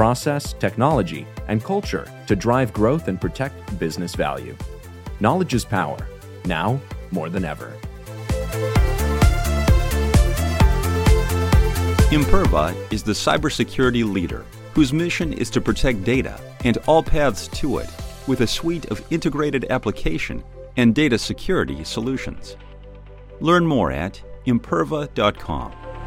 process, technology, and culture to drive growth and protect business value. Knowledge is power, now more than ever. Imperva is the cybersecurity leader whose mission is to protect data and all paths to it with a suite of integrated application and data security solutions. Learn more at imperva.com.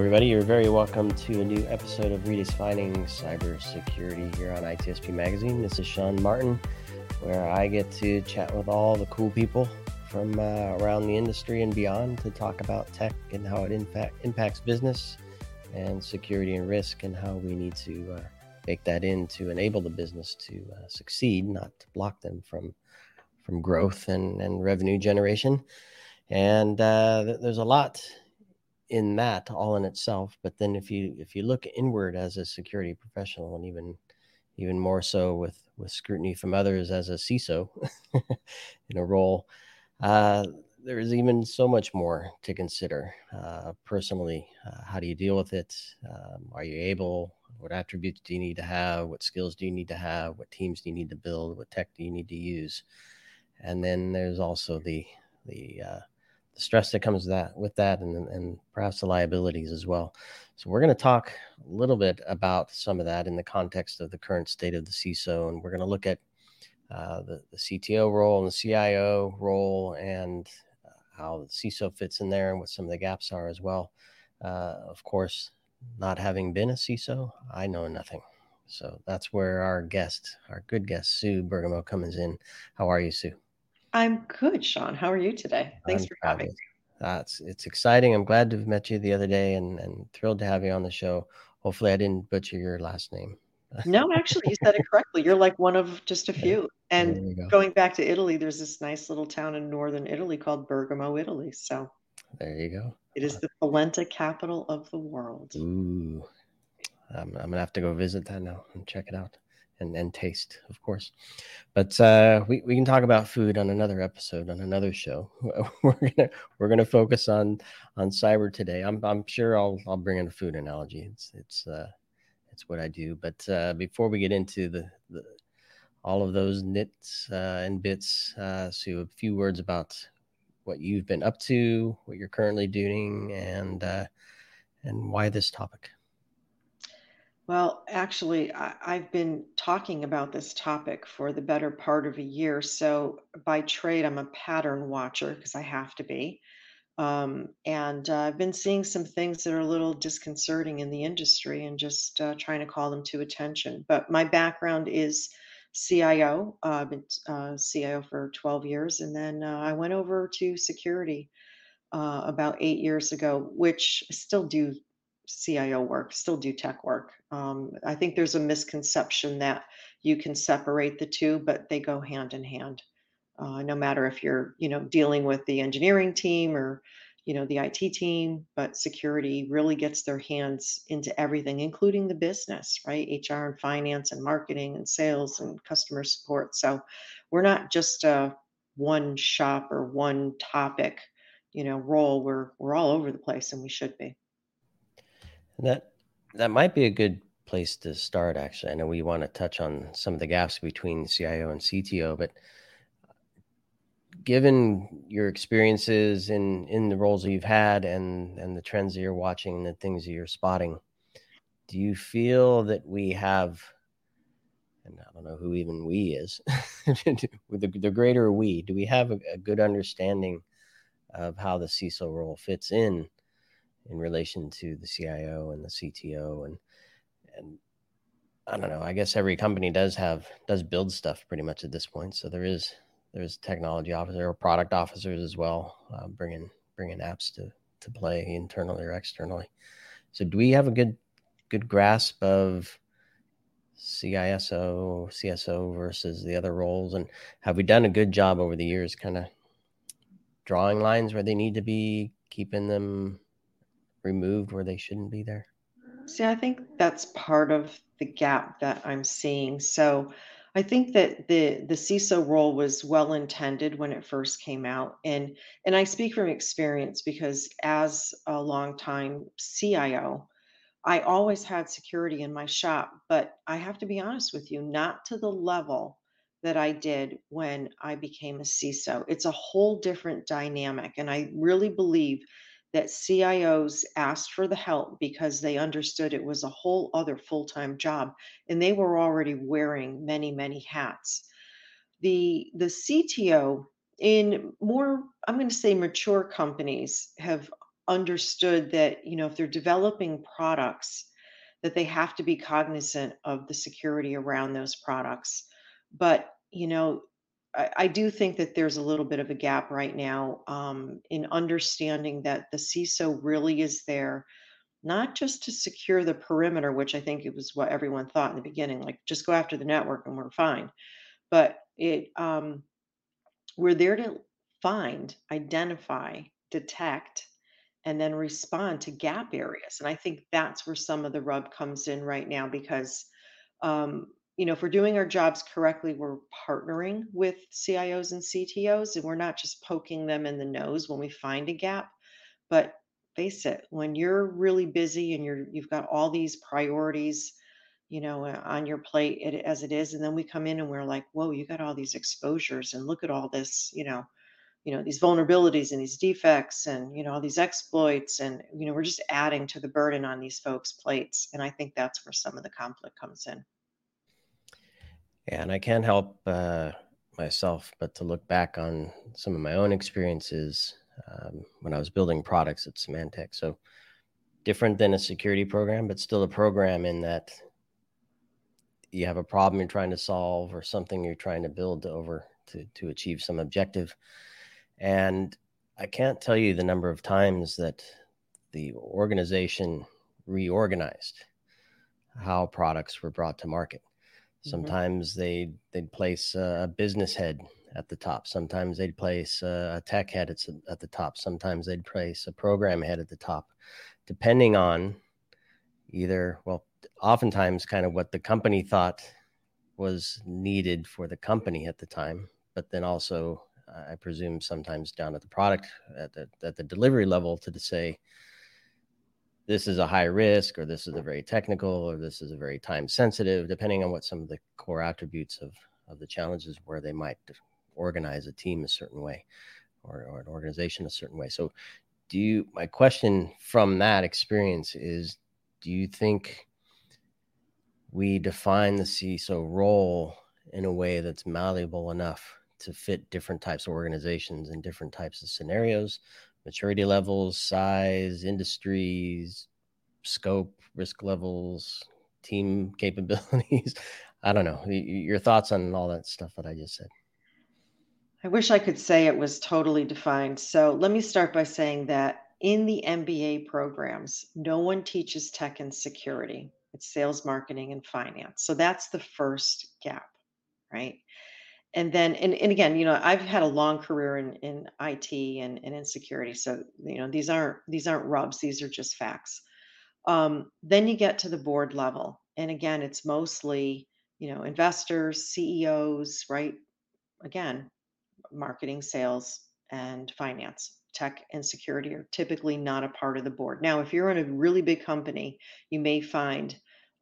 everybody. You're very welcome to a new episode of Redefining Cybersecurity here on ITSP Magazine. This is Sean Martin, where I get to chat with all the cool people from uh, around the industry and beyond to talk about tech and how it in fact impacts business and security and risk and how we need to uh, make that in to enable the business to uh, succeed, not to block them from from growth and, and revenue generation. And uh, there's a lot in that all in itself but then if you if you look inward as a security professional and even even more so with with scrutiny from others as a CISO in a role uh, there's even so much more to consider uh, personally uh, how do you deal with it? Um, are you able? What attributes do you need to have? What skills do you need to have? What teams do you need to build? What tech do you need to use? And then there's also the the uh, stress that comes that with that and, and perhaps the liabilities as well. So we're going to talk a little bit about some of that in the context of the current state of the CISO, and we're going to look at uh, the, the CTO role and the CIO role and uh, how the CISO fits in there and what some of the gaps are as well. Uh, of course, not having been a CISO, I know nothing. So that's where our guest, our good guest, Sue Bergamo, comes in. How are you, Sue? I'm good, Sean. How are you today? Thanks I'm for having me. That's it's exciting. I'm glad to have met you the other day and, and thrilled to have you on the show. Hopefully I didn't butcher your last name. no, actually you said it correctly. You're like one of just a few. And go. going back to Italy, there's this nice little town in northern Italy called Bergamo, Italy. So there you go. It is uh the polenta capital of the world. Ooh. I'm, I'm gonna have to go visit that now and check it out and, and taste, of course. But uh, we, we can talk about food on another episode on another show. we're gonna we're gonna focus on on cyber today. I'm I'm sure I'll I'll bring in a food analogy. It's it's uh, it's what I do. But uh, before we get into the, the all of those nits uh, and bits, uh, so a few words about what you've been up to, what you're currently doing, and uh, and why this topic. Well, actually, I, I've been talking about this topic for the better part of a year. So, by trade, I'm a pattern watcher because I have to be. Um, and uh, I've been seeing some things that are a little disconcerting in the industry and just uh, trying to call them to attention. But my background is CIO. Uh, I've been uh, CIO for 12 years. And then uh, I went over to security uh, about eight years ago, which I still do CIO work, still do tech work. Um, I think there's a misconception that you can separate the two, but they go hand in hand. Uh, no matter if you're, you know, dealing with the engineering team or, you know, the IT team, but security really gets their hands into everything, including the business, right? HR and finance and marketing and sales and customer support. So we're not just a one shop or one topic, you know, role. We're we're all over the place, and we should be. That that might be a good place to start. Actually, I know we want to touch on some of the gaps between CIO and CTO, but given your experiences in in the roles that you've had and and the trends that you're watching and the things that you're spotting do you feel that we have and i don't know who even we is the, the greater we do we have a, a, good understanding of how the ciso role fits in in relation to the cio and the cto and and i don't know i guess every company does have does build stuff pretty much at this point so there is there's technology officer or product officers as well, uh, bringing bringing apps to to play internally or externally. So, do we have a good good grasp of CISO, CSO versus the other roles, and have we done a good job over the years, kind of drawing lines where they need to be, keeping them removed where they shouldn't be there? See, I think that's part of the gap that I'm seeing. So I think that the the CISO role was well intended when it first came out, and and I speak from experience because as a longtime CIO, I always had security in my shop, but I have to be honest with you, not to the level that I did when I became a CISO. It's a whole different dynamic, and I really believe that CIOs asked for the help because they understood it was a whole other full time job and they were already wearing many, many hats. The, the CTO in more, I'm going to say mature companies have understood that, you know, if they're developing products, that they have to be cognizant of the security around those products. But, you know, I, do think that there's a little bit of a gap right now um, in understanding that the CISO really is there not just to secure the perimeter, which I think it was what everyone thought in the beginning, like just go after the network and we're fine. But it um, we're there to find, identify, detect, and then respond to gap areas. And I think that's where some of the rub comes in right now because um, you know, if we're doing our jobs correctly, we're partnering with CIOs and CTOs, and we're not just poking them in the nose when we find a gap. But face it, when you're really busy and you're you've got all these priorities, you know, on your plate it, as it is, and then we come in and we're like, whoa, you got all these exposures, and look at all this, you know, you know, these vulnerabilities and these defects, and you know, all these exploits, and you know, we're just adding to the burden on these folks' plates, and I think that's where some of the conflict comes in. Yeah, and I can't help uh, myself but to look back on some of my own experiences um, when I was building products at Symantec. So different than a security program, but still a program in that you have a problem you're trying to solve or something you're trying to build over to, to achieve some objective. And I can't tell you the number of times that the organization reorganized how products were brought to market. Mm-hmm. Sometimes mm-hmm. they they'd place a business head at the top. Sometimes they'd place a tech head at, at the top. Sometimes they'd place a program head at the top, depending on either well, oftentimes kind of what the company thought was needed for the company at the time, but then also I presume sometimes down at the product at the at the delivery level to say this is a high risk or this is a very technical or this is a very time sensitive depending on what some of the core attributes of of the challenges where they might organize a team a certain way or, or an organization a certain way. So do you my question from that experience is do you think we define the CISO role in a way that's malleable enough to fit different types of organizations and different types of scenarios maturity levels, size, industries, scope, risk levels, team capabilities. I don't know. Your thoughts on all that stuff that I just said. I wish I could say it was totally defined. So let me start by saying that in the MBA programs, no one teaches tech and security. It's sales, marketing, and finance. So that's the first gap, right? And then and, and again you know i've had a long career in in it and, and in security so you know these aren't these aren't rubs these are just facts um, then you get to the board level and again it's mostly you know investors ceos right again marketing, sales, and finance. Tech and security are typically not a part of the board. Now, if you're in a really big company, you may find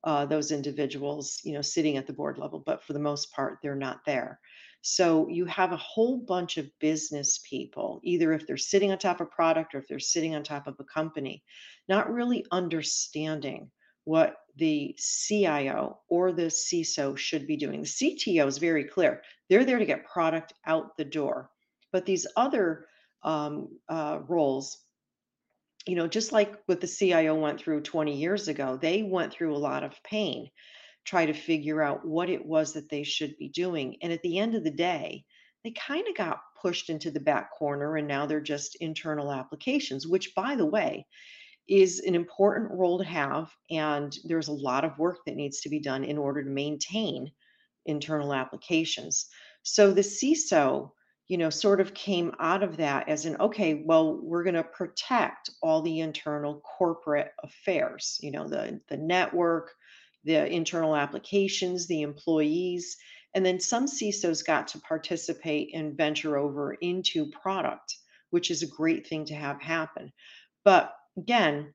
uh, those individuals, you know, sitting at the board level, but for the most part, they're not there. So you have a whole bunch of business people, either if they're sitting on top of product or if they're sitting on top of a company, not really understanding what the CIO or the CISO should be doing. The CTO is very clear. They're there to get product out the door. But these other um, uh, roles, you know, just like what the CIO went through 20 years ago, they went through a lot of pain, try to figure out what it was that they should be doing. And at the end of the day, they kind of got pushed into the back corner and now they're just internal applications, which, by the way, is an important role to have. And there's a lot of work that needs to be done in order to maintain internal applications. So the CISO you know, sort of came out of that as an okay, well, we're going to protect all the internal corporate affairs, you know, the the network, the internal applications, the employees, and then some CISOs got to participate and venture over into product, which is a great thing to have happen. But again,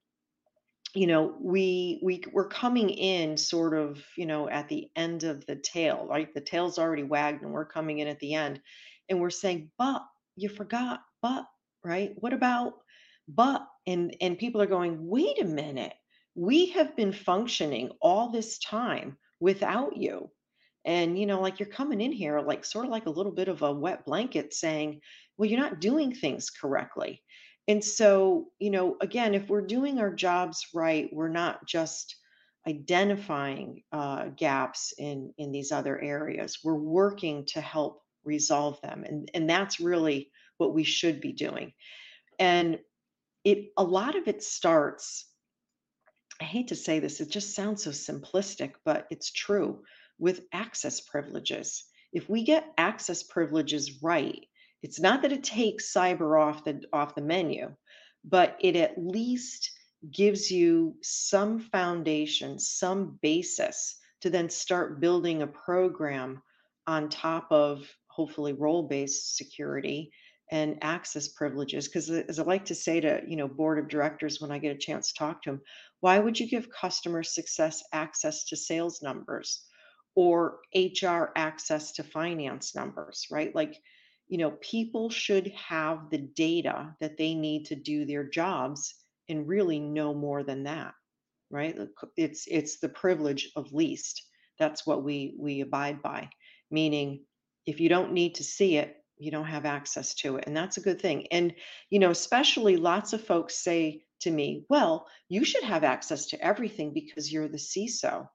you know, we we we're coming in sort of, you know, at the end of the tail, right? The tail's already wagged and we're coming in at the end and we're saying, but you forgot, but, right? What about, but, and, and people are going, wait a minute, we have been functioning all this time without you. And, you know, like you're coming in here, like sort of like a little bit of a wet blanket saying, well, you're not doing things correctly. And so, you know, again, if we're doing our jobs right, we're not just identifying uh, gaps in in these other areas. We're working to help resolve them and and that's really what we should be doing and it a lot of it starts i hate to say this it just sounds so simplistic but it's true with access privileges. If we get access privileges right it's not that it takes cyber off the off the menu but it at least gives you some foundation some basis to then start building a program on top of hopefully role-based security and access privileges because as i like to say to you know board of directors when i get a chance to talk to them why would you give customer success access to sales numbers or hr access to finance numbers? Right? Like you know people should have the data that they need to do their jobs and really no more than that right? It's it's the privilege of least. That's what we we abide by. Meaning if you don't need to see it, you don't have access to it. And that's a good thing. And, you know, especially lots of folks say to me, well, you should have access to everything because you're the CISO.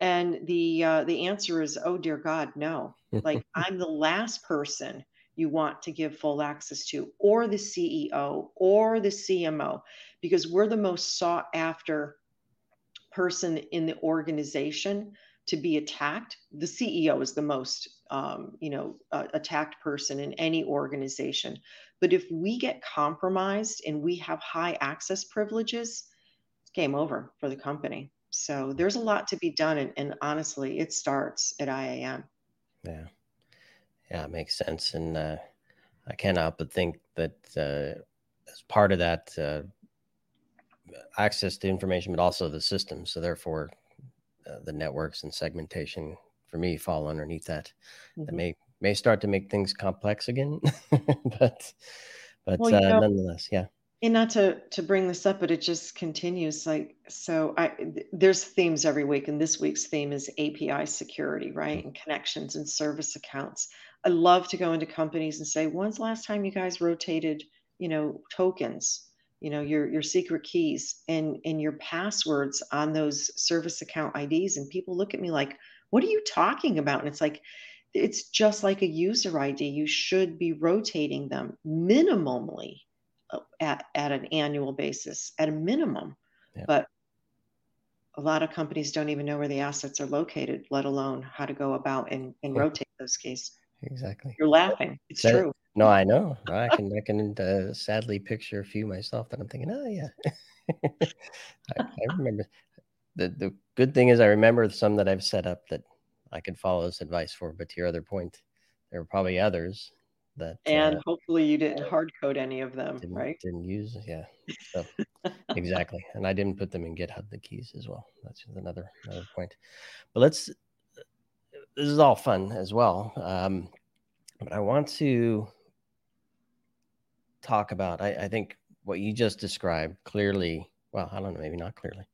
And the uh, the answer is, oh dear God, no. Like I'm the last person you want to give full access to, or the CEO, or the CMO, because we're the most sought after person in the organization to be attacked. The CEO is the most um, you know, uh, attacked person in any organization. But if we get compromised and we have high access privileges, it's game over for the company. So there's a lot to be done. And, and honestly, it starts at IAM. Yeah. Yeah, it makes sense. And uh, I can't but think that uh, as part of that, uh, access to information, but also the system. So therefore, uh, the networks and segmentation for me fall underneath that. Mm-hmm. That may may start to make things complex again, but but well, uh, know, nonetheless, yeah. And not to to bring this up, but it just continues. Like so, I there's themes every week, and this week's theme is API security, right, mm-hmm. and connections and service accounts. I love to go into companies and say, when's the last time you guys rotated, you know, tokens? You know your your secret keys and and your passwords on those service account IDs and people look at me like what are you talking about? And it's like, it's just like a user ID. You should be rotating them minimally uh, at, at an annual basis, at a minimum. Yeah. But a lot of companies don't even know where the assets are located, let alone how to go about and, and yeah. rotate those keys. Exactly. You're laughing. It's that, true. No, I know. I can I can uh, sadly picture a few myself that I'm thinking, oh yeah. I, I, remember the the good thing is I remember some that I've set up that I could follow this advice for. But to your other point, there were probably others that and uh, hopefully you didn't hard code any of them didn't, right didn't use yeah so, exactly and i didn't put them in github the keys as well that's another another point but let's this is all fun as well um, but i want to talk about I, I think what you just described clearly well i don't know maybe not clearly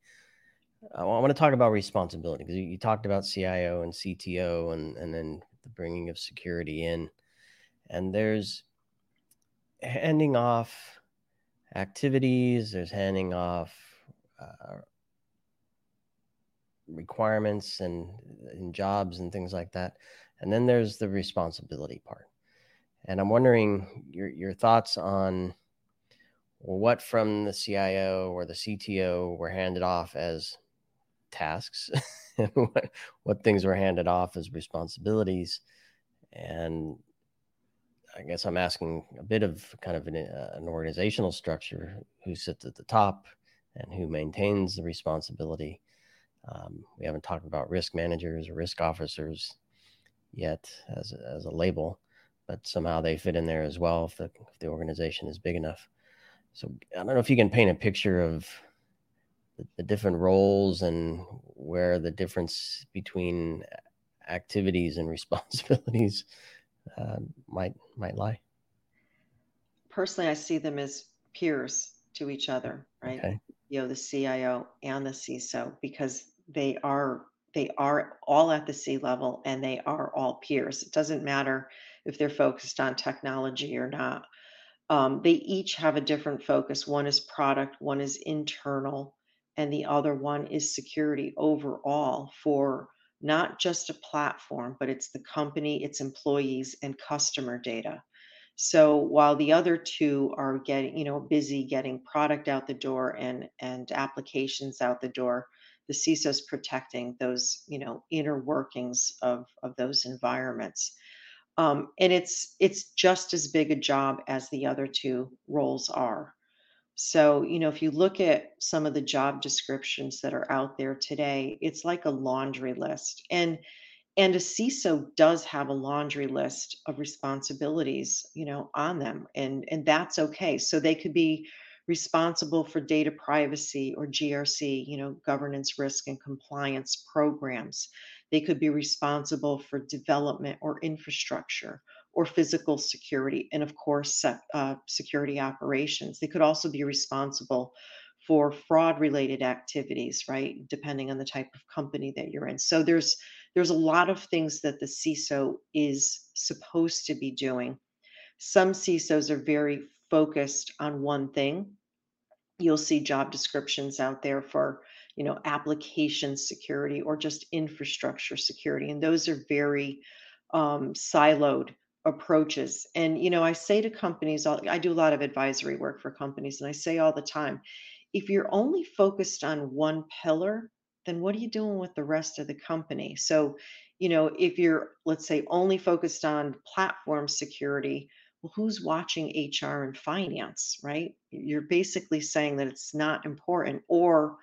I want to talk about responsibility because you, talked about CIO and CTO and, and then the bringing of security in. And there's handing off activities, there's handing off uh, requirements and, and jobs and things like that. And then there's the responsibility part. And I'm wondering your, your thoughts on what from the CIO or the CTO were handed off as tasks, what, what things were handed off as responsibilities. And I guess I'm asking a bit of kind of an, uh, an organizational structure who sits at the top and who maintains the responsibility. Um, we haven't talked about risk managers or risk officers yet as as a label, but somehow they fit in there as well if the, if the organization is big enough. So I don't know if you can paint a picture of the, the different roles and where the difference between activities and responsibilities uh, might might lie. Personally, I see them as peers to each other, right? Okay. You know, the CIO and the CISO, because they are they are all at the C level and they are all peers. It doesn't matter if they're focused on technology or not. Um, they each have a different focus. One is product, one is internal, and the other one is security overall for not just a platform, but it's the company, its employees, and customer data. So while the other two are getting, you know, busy getting product out the door and and applications out the door, the CISO's protecting those, you know, inner workings of of those environments. Um, and it's it's just as big a job as the other two roles are. So, you know, if you look at some of the job descriptions that are out there today, it's like a laundry list. And and a CISO does have a laundry list of responsibilities, you know, on them. And and that's okay. So they could be responsible for data privacy or GRC, you know, governance risk and compliance programs. They could be responsible for development or infrastructure or physical security, and of course, uh, security operations. They could also be responsible for fraud related activities, right? Depending on the type of company that you're in. So there's there's a lot of things that the CISO is supposed to be doing. Some CISOs are very focused on one thing. You'll see job descriptions out there for, you know, application security or just infrastructure security, and those are very um, siloed approaches. And, you know, I say to companies, I do a lot of advisory work for companies, and I say all the time if you're only focused on one pillar, then what are you doing with the rest of the company? So, you know, if you're, let's say, only focused on platform security, well, who's watching HR and finance, right? You're basically saying that it's not important, or,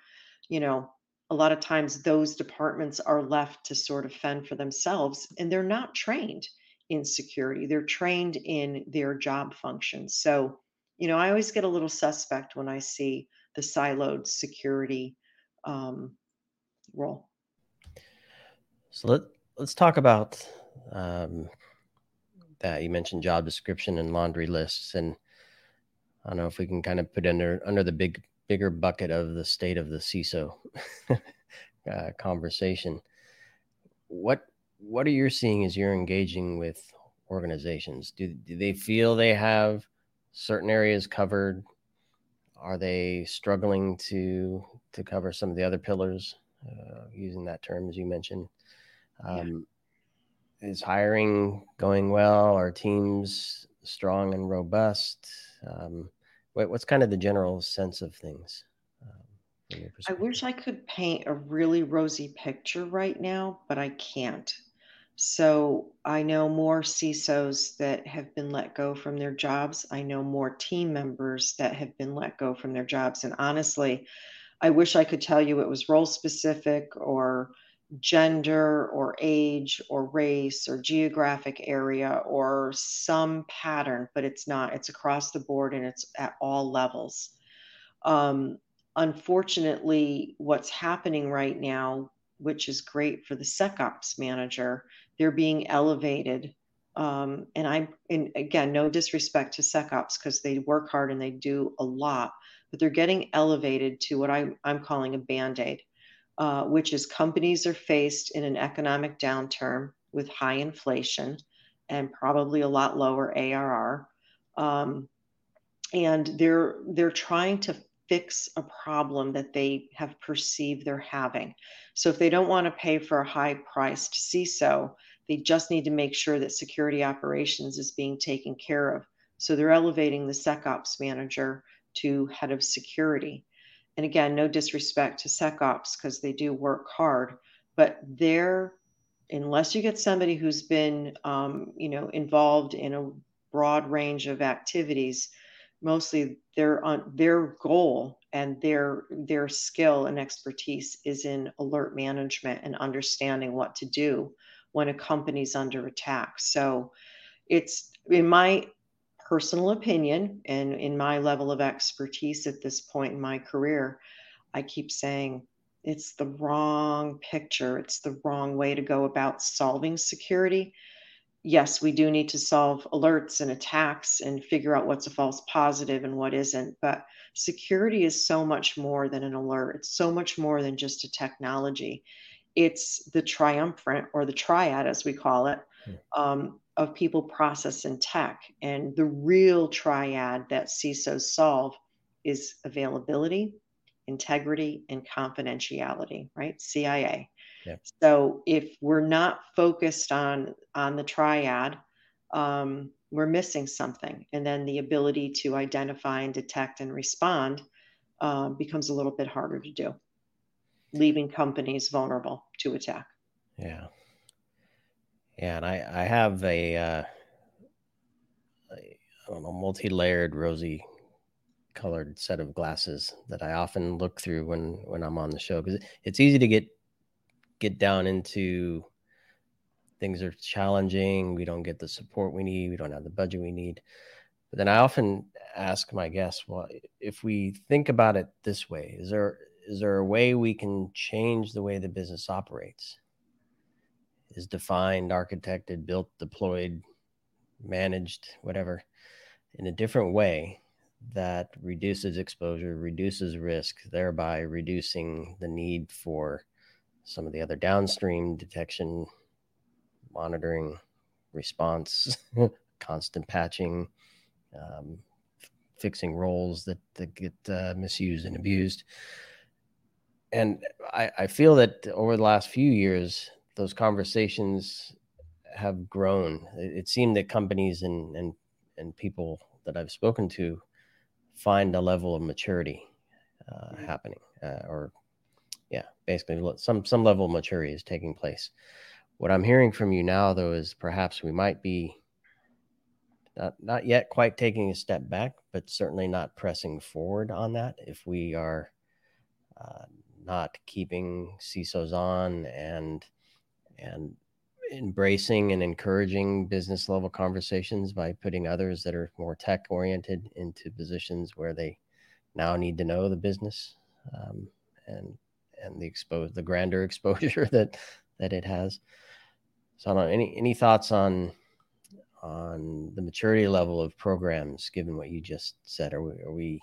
you know, a lot of times those departments are left to sort of fend for themselves and they're not trained in security. They're trained in their job functions. So, you know, I always get a little suspect when I see the siloed security um, role. So let let's talk about um, that. You mentioned job description and laundry lists, and I don't know if we can kind of put under under the big bigger bucket of the state of the CISO uh, conversation. What what are you seeing as you're engaging with organizations? Do, do they feel they have certain areas covered? Are they struggling to to cover some of the other pillars? Uh, using that term as you mentioned, um, yeah. is hiring going well? Are teams strong and robust? Um, what, what's kind of the general sense of things? Um, I wish I could paint a really rosy picture right now, but I can't. So I know more CISOs that have been let go from their jobs. I know more team members that have been let go from their jobs. And honestly, I wish I could tell you it was role specific or gender or age or race or geographic area or some pattern, but it's not. It's across the board and it's at all levels. Um, unfortunately, what's happening right now, which is great for the SecOps manager, they're being elevated. Um, and I'm, and again, no disrespect to SecOps because they work hard and they do a lot, but they're getting elevated to what I, I'm calling a band aid uh, which is companies are faced in an economic downturn with high inflation and probably a lot lower ARR. Um, and they're they're trying to fix a problem that they have perceived they're having. So if they don't want to pay for a high priced CISO, they just need to make sure that security operations is being taken care of. So they're elevating the SecOps manager to head of security and again, no disrespect to SecOps because they do work hard, but they're unless you get somebody who's been um, you know involved in a broad range of activities, mostly their on their goal and their their skill and expertise is in alert management and understanding what to do when a company's under attack. So it's in my personal opinion and in my level of expertise at this point in my career, I keep saying it's the wrong picture. It's the wrong way to go about solving security. Yes, we do need to solve alerts and attacks and figure out what's a false positive and what isn't. But security is so much more than an alert, it's so much more than just a technology. It's the triumvirate or the triad, as we call it, hmm. um, of people, process, and tech. And the real triad that CISOs solve is availability, integrity, and confidentiality, right? CIA. Yep. So if we're not focused on on the triad, um, we're missing something, and then the ability to identify and detect and respond uh, becomes a little bit harder to do, leaving companies vulnerable to attack. Yeah. Yeah, and I I have a, uh, don't know multi-layered rosy colored set of glasses that I often look through when when I'm on the show because it's easy to get get down into things are challenging. We don't get the support we need. We don't have the budget we need. But then I often ask my guests, well, if we think about it this way, is there is there a way we can change the way the business operates? Is defined, architected, built, deployed, managed, whatever, in a different way that reduces exposure, reduces risk, thereby reducing the need for some of the other downstream detection, monitoring, response, constant patching, um, fixing roles that, that get uh, misused and abused. And I, I feel that over the last few years, those conversations have grown. It, it seemed that companies and and and people that I've spoken to find a level of maturity uh, happening, uh, or yeah, basically some some level of maturity is taking place. What I'm hearing from you now, though, is perhaps we might be not not yet quite taking a step back, but certainly not pressing forward on that. If we are uh, not keeping CISOs on and and embracing and encouraging business level conversations by putting others that are more tech oriented into positions where they now need to know the business um, and and the expose the grander exposure that that it has. So, I don't know, any any thoughts on on the maturity level of programs, given what you just said? Are we, are we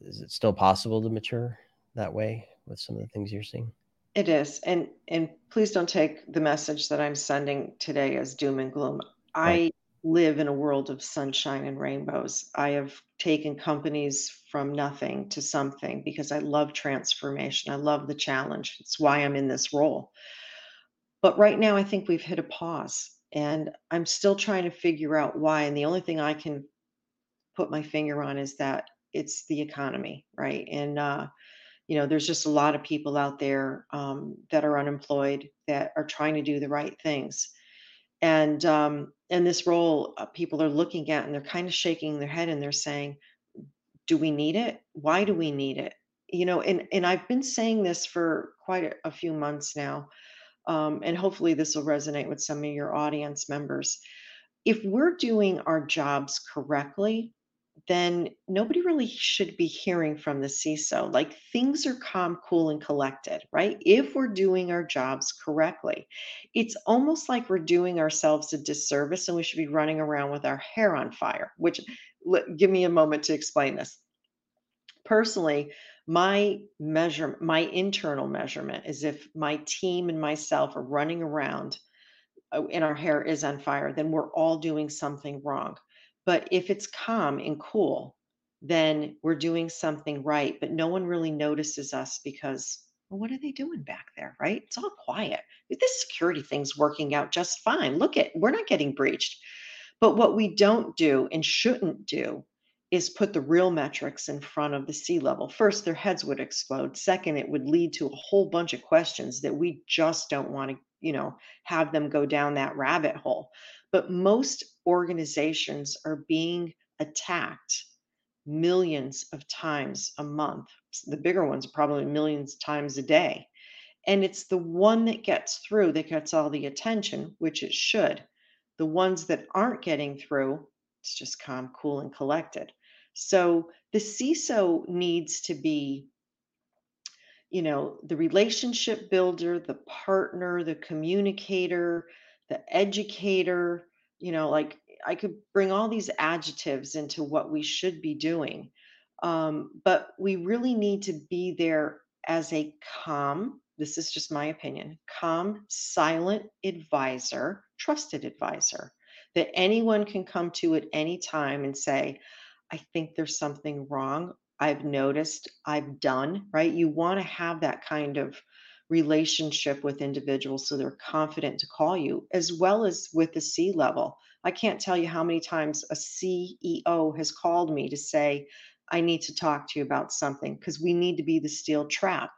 is it still possible to mature that way with some of the things you're seeing? It is. And and please don't take the message that I'm sending today as doom and gloom. Right. I live in a world of sunshine and rainbows. I have taken companies from nothing to something because I love transformation. I love the challenge. It's why I'm in this role. But right now I think we've hit a pause and I'm still trying to figure out why and the only thing I can put my finger on is that it's the economy, right? And uh you know there's just a lot of people out there um, that are unemployed that are trying to do the right things. And um, and this role uh, people are looking at and they're kind of shaking their head and they're saying do we need it? Why do we need it? You know, and and I've been saying this for quite a, a few months now, um, and hopefully this will resonate with some of your audience members. If we're doing our jobs correctly, then nobody really should be hearing from the CISO. Like things are calm, cool, and collected, right? If we're doing our jobs correctly, it's almost like we're doing ourselves a disservice and we should be running around with our hair on fire, which give me a moment to explain this. Personally, my measure, my internal measurement is if my team and myself are running around uh, and our hair is on fire, then we're all doing something wrong but if it's calm and cool, then we're doing something right, but no one really notices us because well, what are they doing back there, right? It's all quiet. This security thing's working out just fine. Look at, we're not getting breached. But what we don't do and shouldn't do is put the real metrics in front of the C level. First, their heads would explode. Second, it would lead to a whole bunch of questions that we just don't want to, you know, have them go down that rabbit hole. But most organizations are being attacked millions of times a month. The bigger ones probably millions of times a day. And it's the one that gets through that gets all the attention, which it should. The ones that aren't getting through, it's just calm, cool, and collected. So the CISO needs to be, you know, the relationship builder, the partner, the communicator, the educator, you know, like I could bring all these adjectives into what we should be doing. Um, but we really need to be there as a calm, this is just my opinion, calm, silent advisor, trusted advisor that anyone can come to at any time and say, I think there's something wrong. I've noticed, I've done, right? You want to have that kind of relationship with individuals so they're confident to call you, as well as with the C level. I can't tell you how many times a CEO has called me to say, I need to talk to you about something because we need to be the steel trap.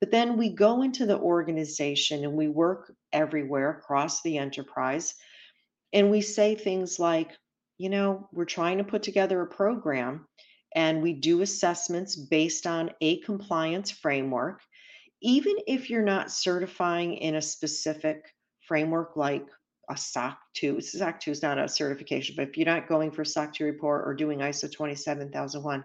But then we go into the organization and we work everywhere across the enterprise and we say things like, you know, we're trying to put together a program and we do assessments based on a compliance framework even if you're not certifying in a specific framework like a SOC 2, SOC 2 is not a certification, but if you're not going for SOC 2 report or doing ISO 27001,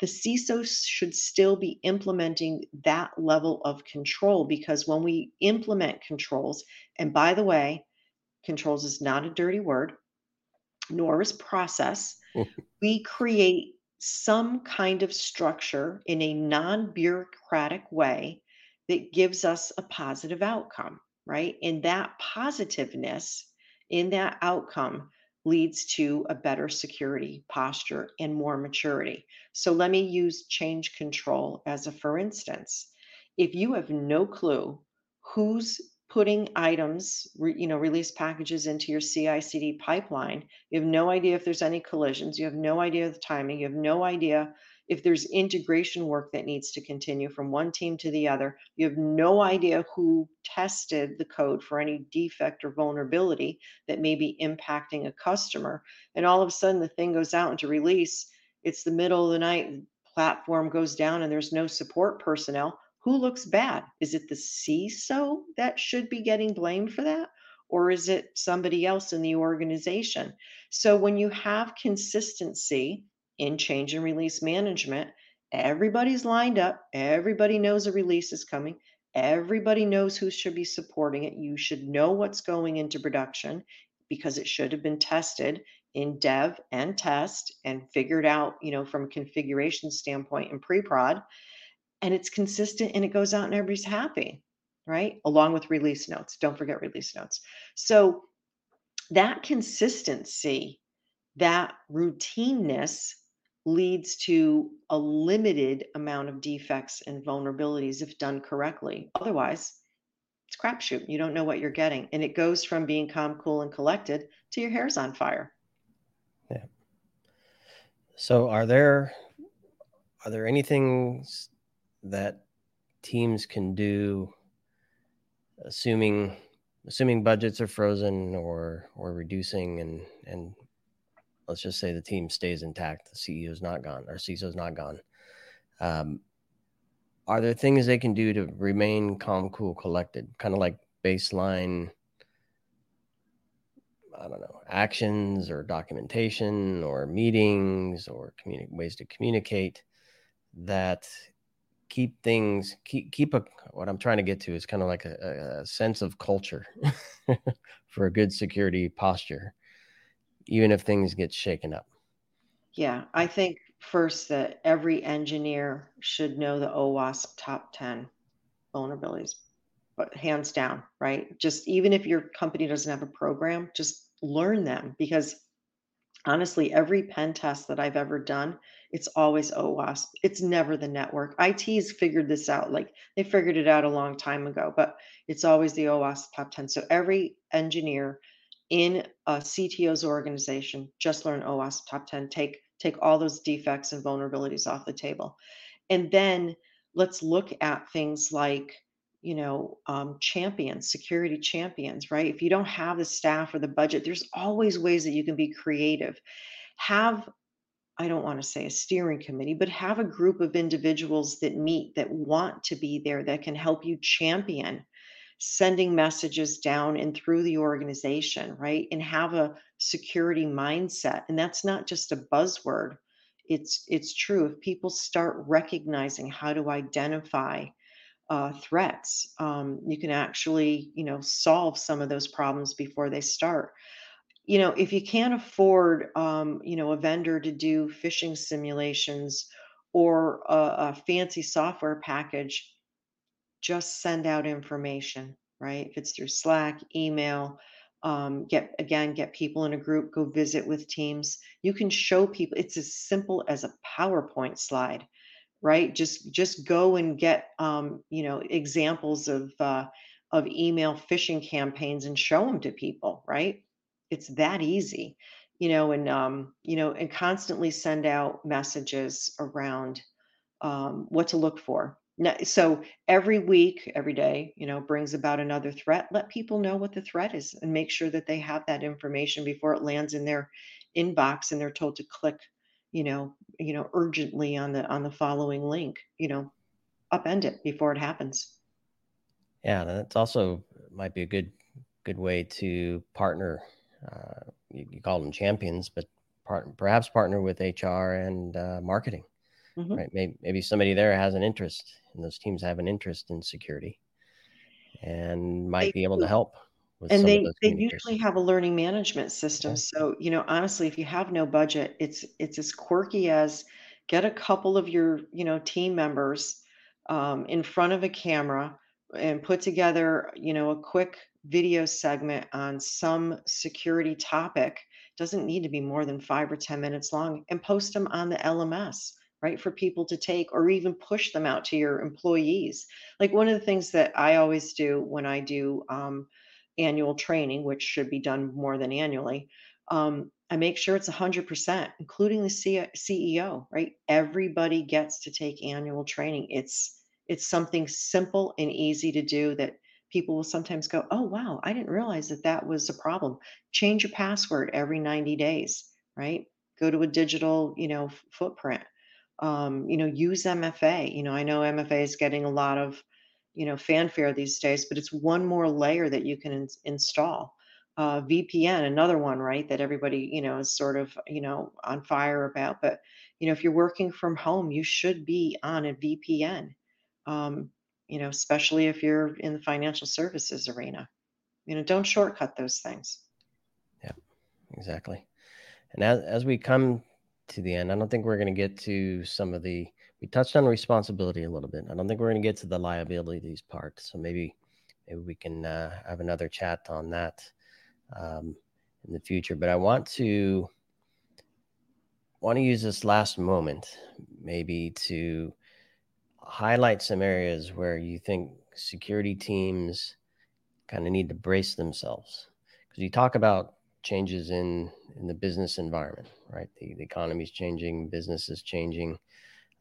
the CISO should still be implementing that level of control because when we implement controls, and by the way, controls is not a dirty word, nor is process, oh. we create some kind of structure in a non bureaucratic way that gives us a positive outcome, right? And that positiveness in that outcome leads to a better security posture and more maturity. So let me use change control as a for instance. If you have no clue who's putting items, you know, release packages into your CI/CD pipeline, you have no idea if there's any collisions, you have no idea of the timing, you have no idea if there's integration work that needs to continue from one team to the other, you have no idea who tested the code for any defect or vulnerability that may be impacting a customer. And all of a sudden, the thing goes out into release. It's the middle of the night, platform goes down, and there's no support personnel. Who looks bad? Is it the CISO that should be getting blamed for that? Or is it somebody else in the organization? So when you have consistency, in change and release management, everybody's lined up. Everybody knows a release is coming. Everybody knows who should be supporting it. You should know what's going into production because it should have been tested in dev and test and figured out, you know, from a configuration standpoint in pre-prod. And it's consistent and it goes out and everybody's happy, right? Along with release notes. Don't forget release notes. So that consistency, that routineness leads to a limited amount of defects and vulnerabilities if done correctly. Otherwise, it's crapshoot. You don't know what you're getting. And it goes from being calm, cool, and collected to your hair's on fire. Yeah. So are there are there anything that teams can do assuming assuming budgets are frozen or or reducing and and let's just say the team stays intact, the CEO is not gone, or CISO is not gone. Um, are there things they can do to remain calm, cool, collected? Kind of like baseline, I don't know, actions or documentation or meetings or communi- ways to communicate that keep things keep keep a what i'm trying to get to is kind of like a, a sense of culture for a good security posture even if things get shaken up yeah i think first that every engineer should know the OWASP top 10 vulnerabilities, but hands down, right? Just even if your company doesn't have a program, just learn them because honestly, every pen test that I've ever done, it's always OWASP. It's never the network. IT's figured this out. Like they figured it out a long time ago, but it's always the OWASP top 10. So every engineer in a CTO's organization, just learn OWASP top 10. Take take all those defects and vulnerabilities off the table. And then let's look at things like, you know, um, champions, security champions, right? If you don't have the staff or the budget, there's always ways that you can be creative. Have I don't want to say a steering committee, but have a group of individuals that meet that want to be there that can help you champion sending messages down and through the organization, right? And have a security mindset. And that's not just a buzzword. It's it's true. If people start recognizing how to identify uh, threats, um, you can actually, you know, solve some of those problems before they start. You know, if you can't afford, um, you know, a vendor to do phishing simulations or a, a fancy software package, just send out information, right? If it's through Slack, email, um, get again, get people in a group, go visit with teams. You can show people, it's as simple as a PowerPoint slide, right? Just just go and get um, you know, examples of uh, of email phishing campaigns and show them to people, right? It's that easy, you know, and um, you know, and constantly send out messages around um, what to look for so every week, every day, you know, brings about another threat. Let people know what the threat is and make sure that they have that information before it lands in their inbox and they're told to click, you know, you know, urgently on the on the following link, you know, upend it before it happens. Yeah, that's also might be a good good way to partner. Uh, you, you call them champions, but part, perhaps partner with HR and uh, marketing mm-hmm. right? Maybe, maybe somebody there has an interest, and those teams have an interest in security, and might they be able to help. and they they usually have a learning management system. Okay. So you know, honestly, if you have no budget, it's it's as quirky as get a couple of your you know team members um, in front of a camera and put together you know a quick video segment on some security topic doesn't need to be more than five or ten minutes long and post them on the lms right for people to take or even push them out to your employees. Like one of the things that i always do when i do um, annual training which should be done more than annually um, i make sure it's 100% including the C- ceo right? Everybody gets to take annual training. It's it's something simple and easy to do that people will sometimes go oh wow i didn't realize that that was a problem. Change your password every 90 days right? Go to a digital you know f- footprint um, you know, use MFA. You know, I know MFA is getting a lot of, you know, fanfare these days, but it's one more layer that you can in- install. Uh, VPN, another one, right? That everybody, you know, is sort of, you know, on fire about. But, you know, if you're working from home, you should be on a VPN. Um, you know, especially if you're in the financial services arena. You know, don't shortcut those things. Yeah, exactly. And as, as we come to the end. I don't think we're going to get to some of the. We touched on responsibility a little bit. I don't think we're going to get to the liabilities part. So maybe maybe we can uh, have another chat on that um, in the future. But I want to want to use this last moment maybe to highlight some areas where you think security teams kind of need to brace themselves because you talk about changes in in the business environment, right? The, the economy is changing, business is changing.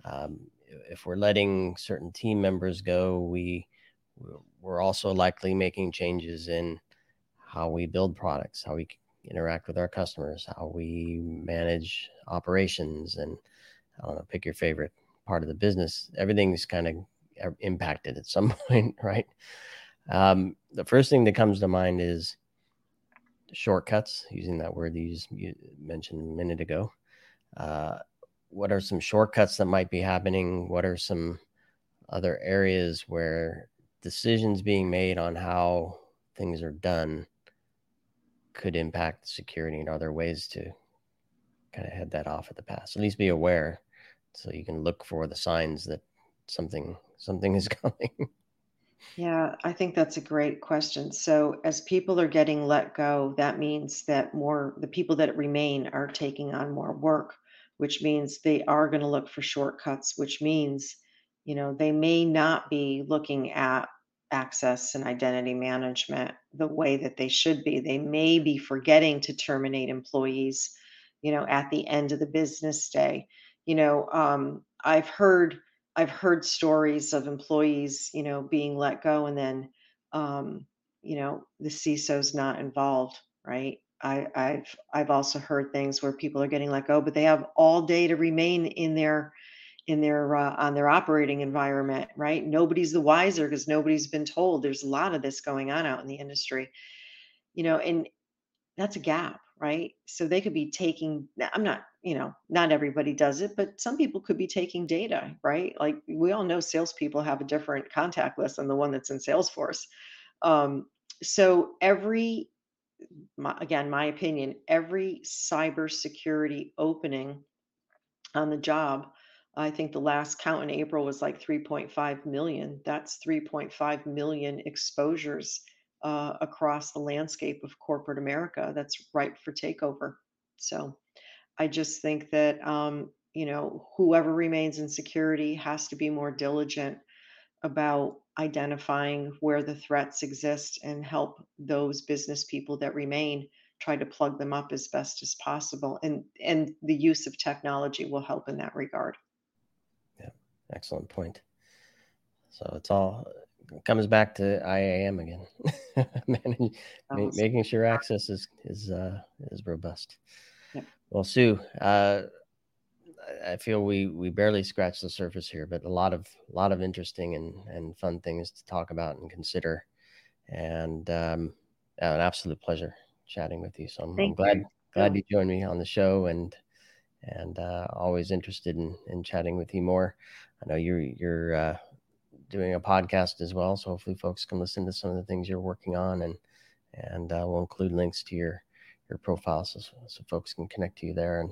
Um, if we're letting certain team members go, we we're also likely making changes in how we build products, how we interact with our customers, how we manage operations, and I don't know, pick your favorite part of the business. Everything's kind of impacted at some point, right? Um, the first thing that comes to mind is shortcuts, using that word you, you mentioned a minute ago. Uh, what are some shortcuts that might be happening? What are some other areas where decisions being made on how things are done could impact security and are there ways to kind of head that off at the pass at least be aware so you can look for the signs that something something is coming yeah i think that's a great question so as people are getting let go that means that more the people that remain are taking on more work which means they are going to look for shortcuts which means you know they may not be looking at access and identity management the way that they should be. They may be forgetting to terminate employees, you know, at the end of the business day. You know, um, I've heard I've heard stories of employees, you know, being let go and then, um, you know, the CISO's not involved, right? I, I've I've also heard things where people are getting let go, but they have all day to remain in their in their uh, on their operating environment right? Nobody's the wiser because nobody's been told. There's a lot of this going on out in the industry you know and that's a gap right? So they could be taking i'm not you know not everybody does it but some people could be taking data right like we all know salespeople have a different contact list than the one that's in salesforce um, so every my, again my opinion every cybersecurity opening on the job I think the last count in April was like 3.5 million. That's 3.5 million exposures uh, across the landscape of corporate America that's ripe for takeover. So I just think that, um, you know, whoever remains in security has to be more diligent about identifying where the threats exist and help those business people that remain try to plug them up as best as possible and and the use of technology will help in that regard Yeah, Excellent point. So it's all it comes back to IAM again, Managing, making sure access is is uh, is robust. Well, Sue, uh, I feel we we barely scratched the surface here, but a lot of a lot of interesting and and fun things to talk about and consider. And um, an absolute pleasure chatting with you. So I'm, I'm glad you. glad you joined me on the show and and uh, always interested in in chatting with you more. I know you're you're uh, doing a podcast as well, so hopefully folks can listen to some of the things you're working on, and and uh, we'll include links to your your profile so, so folks can connect to you there. And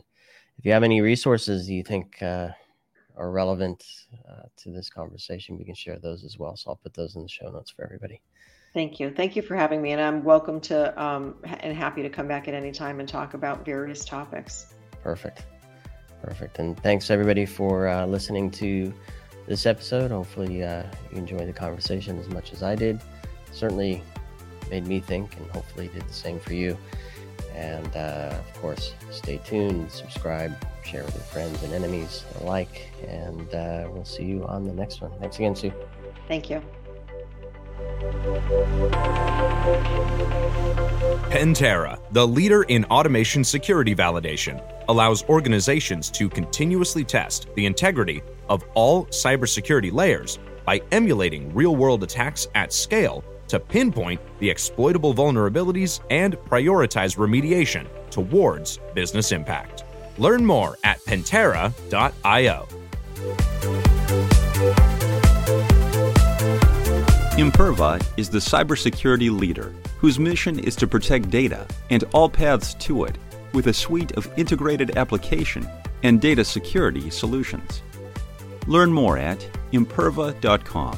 if you have any resources you think uh, are relevant uh, to this conversation, we can share those as well. So I'll put those in the show notes for everybody. Thank you. Thank you for having me. And I'm welcome to um, and happy to come back at any time and talk about various topics. Perfect. Perfect. And thanks everybody for uh, listening to this episode. Hopefully, uh, you enjoyed the conversation as much as I did. Certainly made me think, and hopefully did the same for you. And uh, of course, stay tuned, subscribe, share with your friends and enemies alike. And uh, we'll see you on the next one. Thanks again, Sue. Thank you. Pentera, the leader in automation security validation, allows organizations to continuously test the integrity of all cybersecurity layers by emulating real world attacks at scale to pinpoint the exploitable vulnerabilities and prioritize remediation towards business impact. Learn more at pentera.io. Imperva is the cybersecurity leader whose mission is to protect data and all paths to it with a suite of integrated application and data security solutions. Learn more at imperva.com.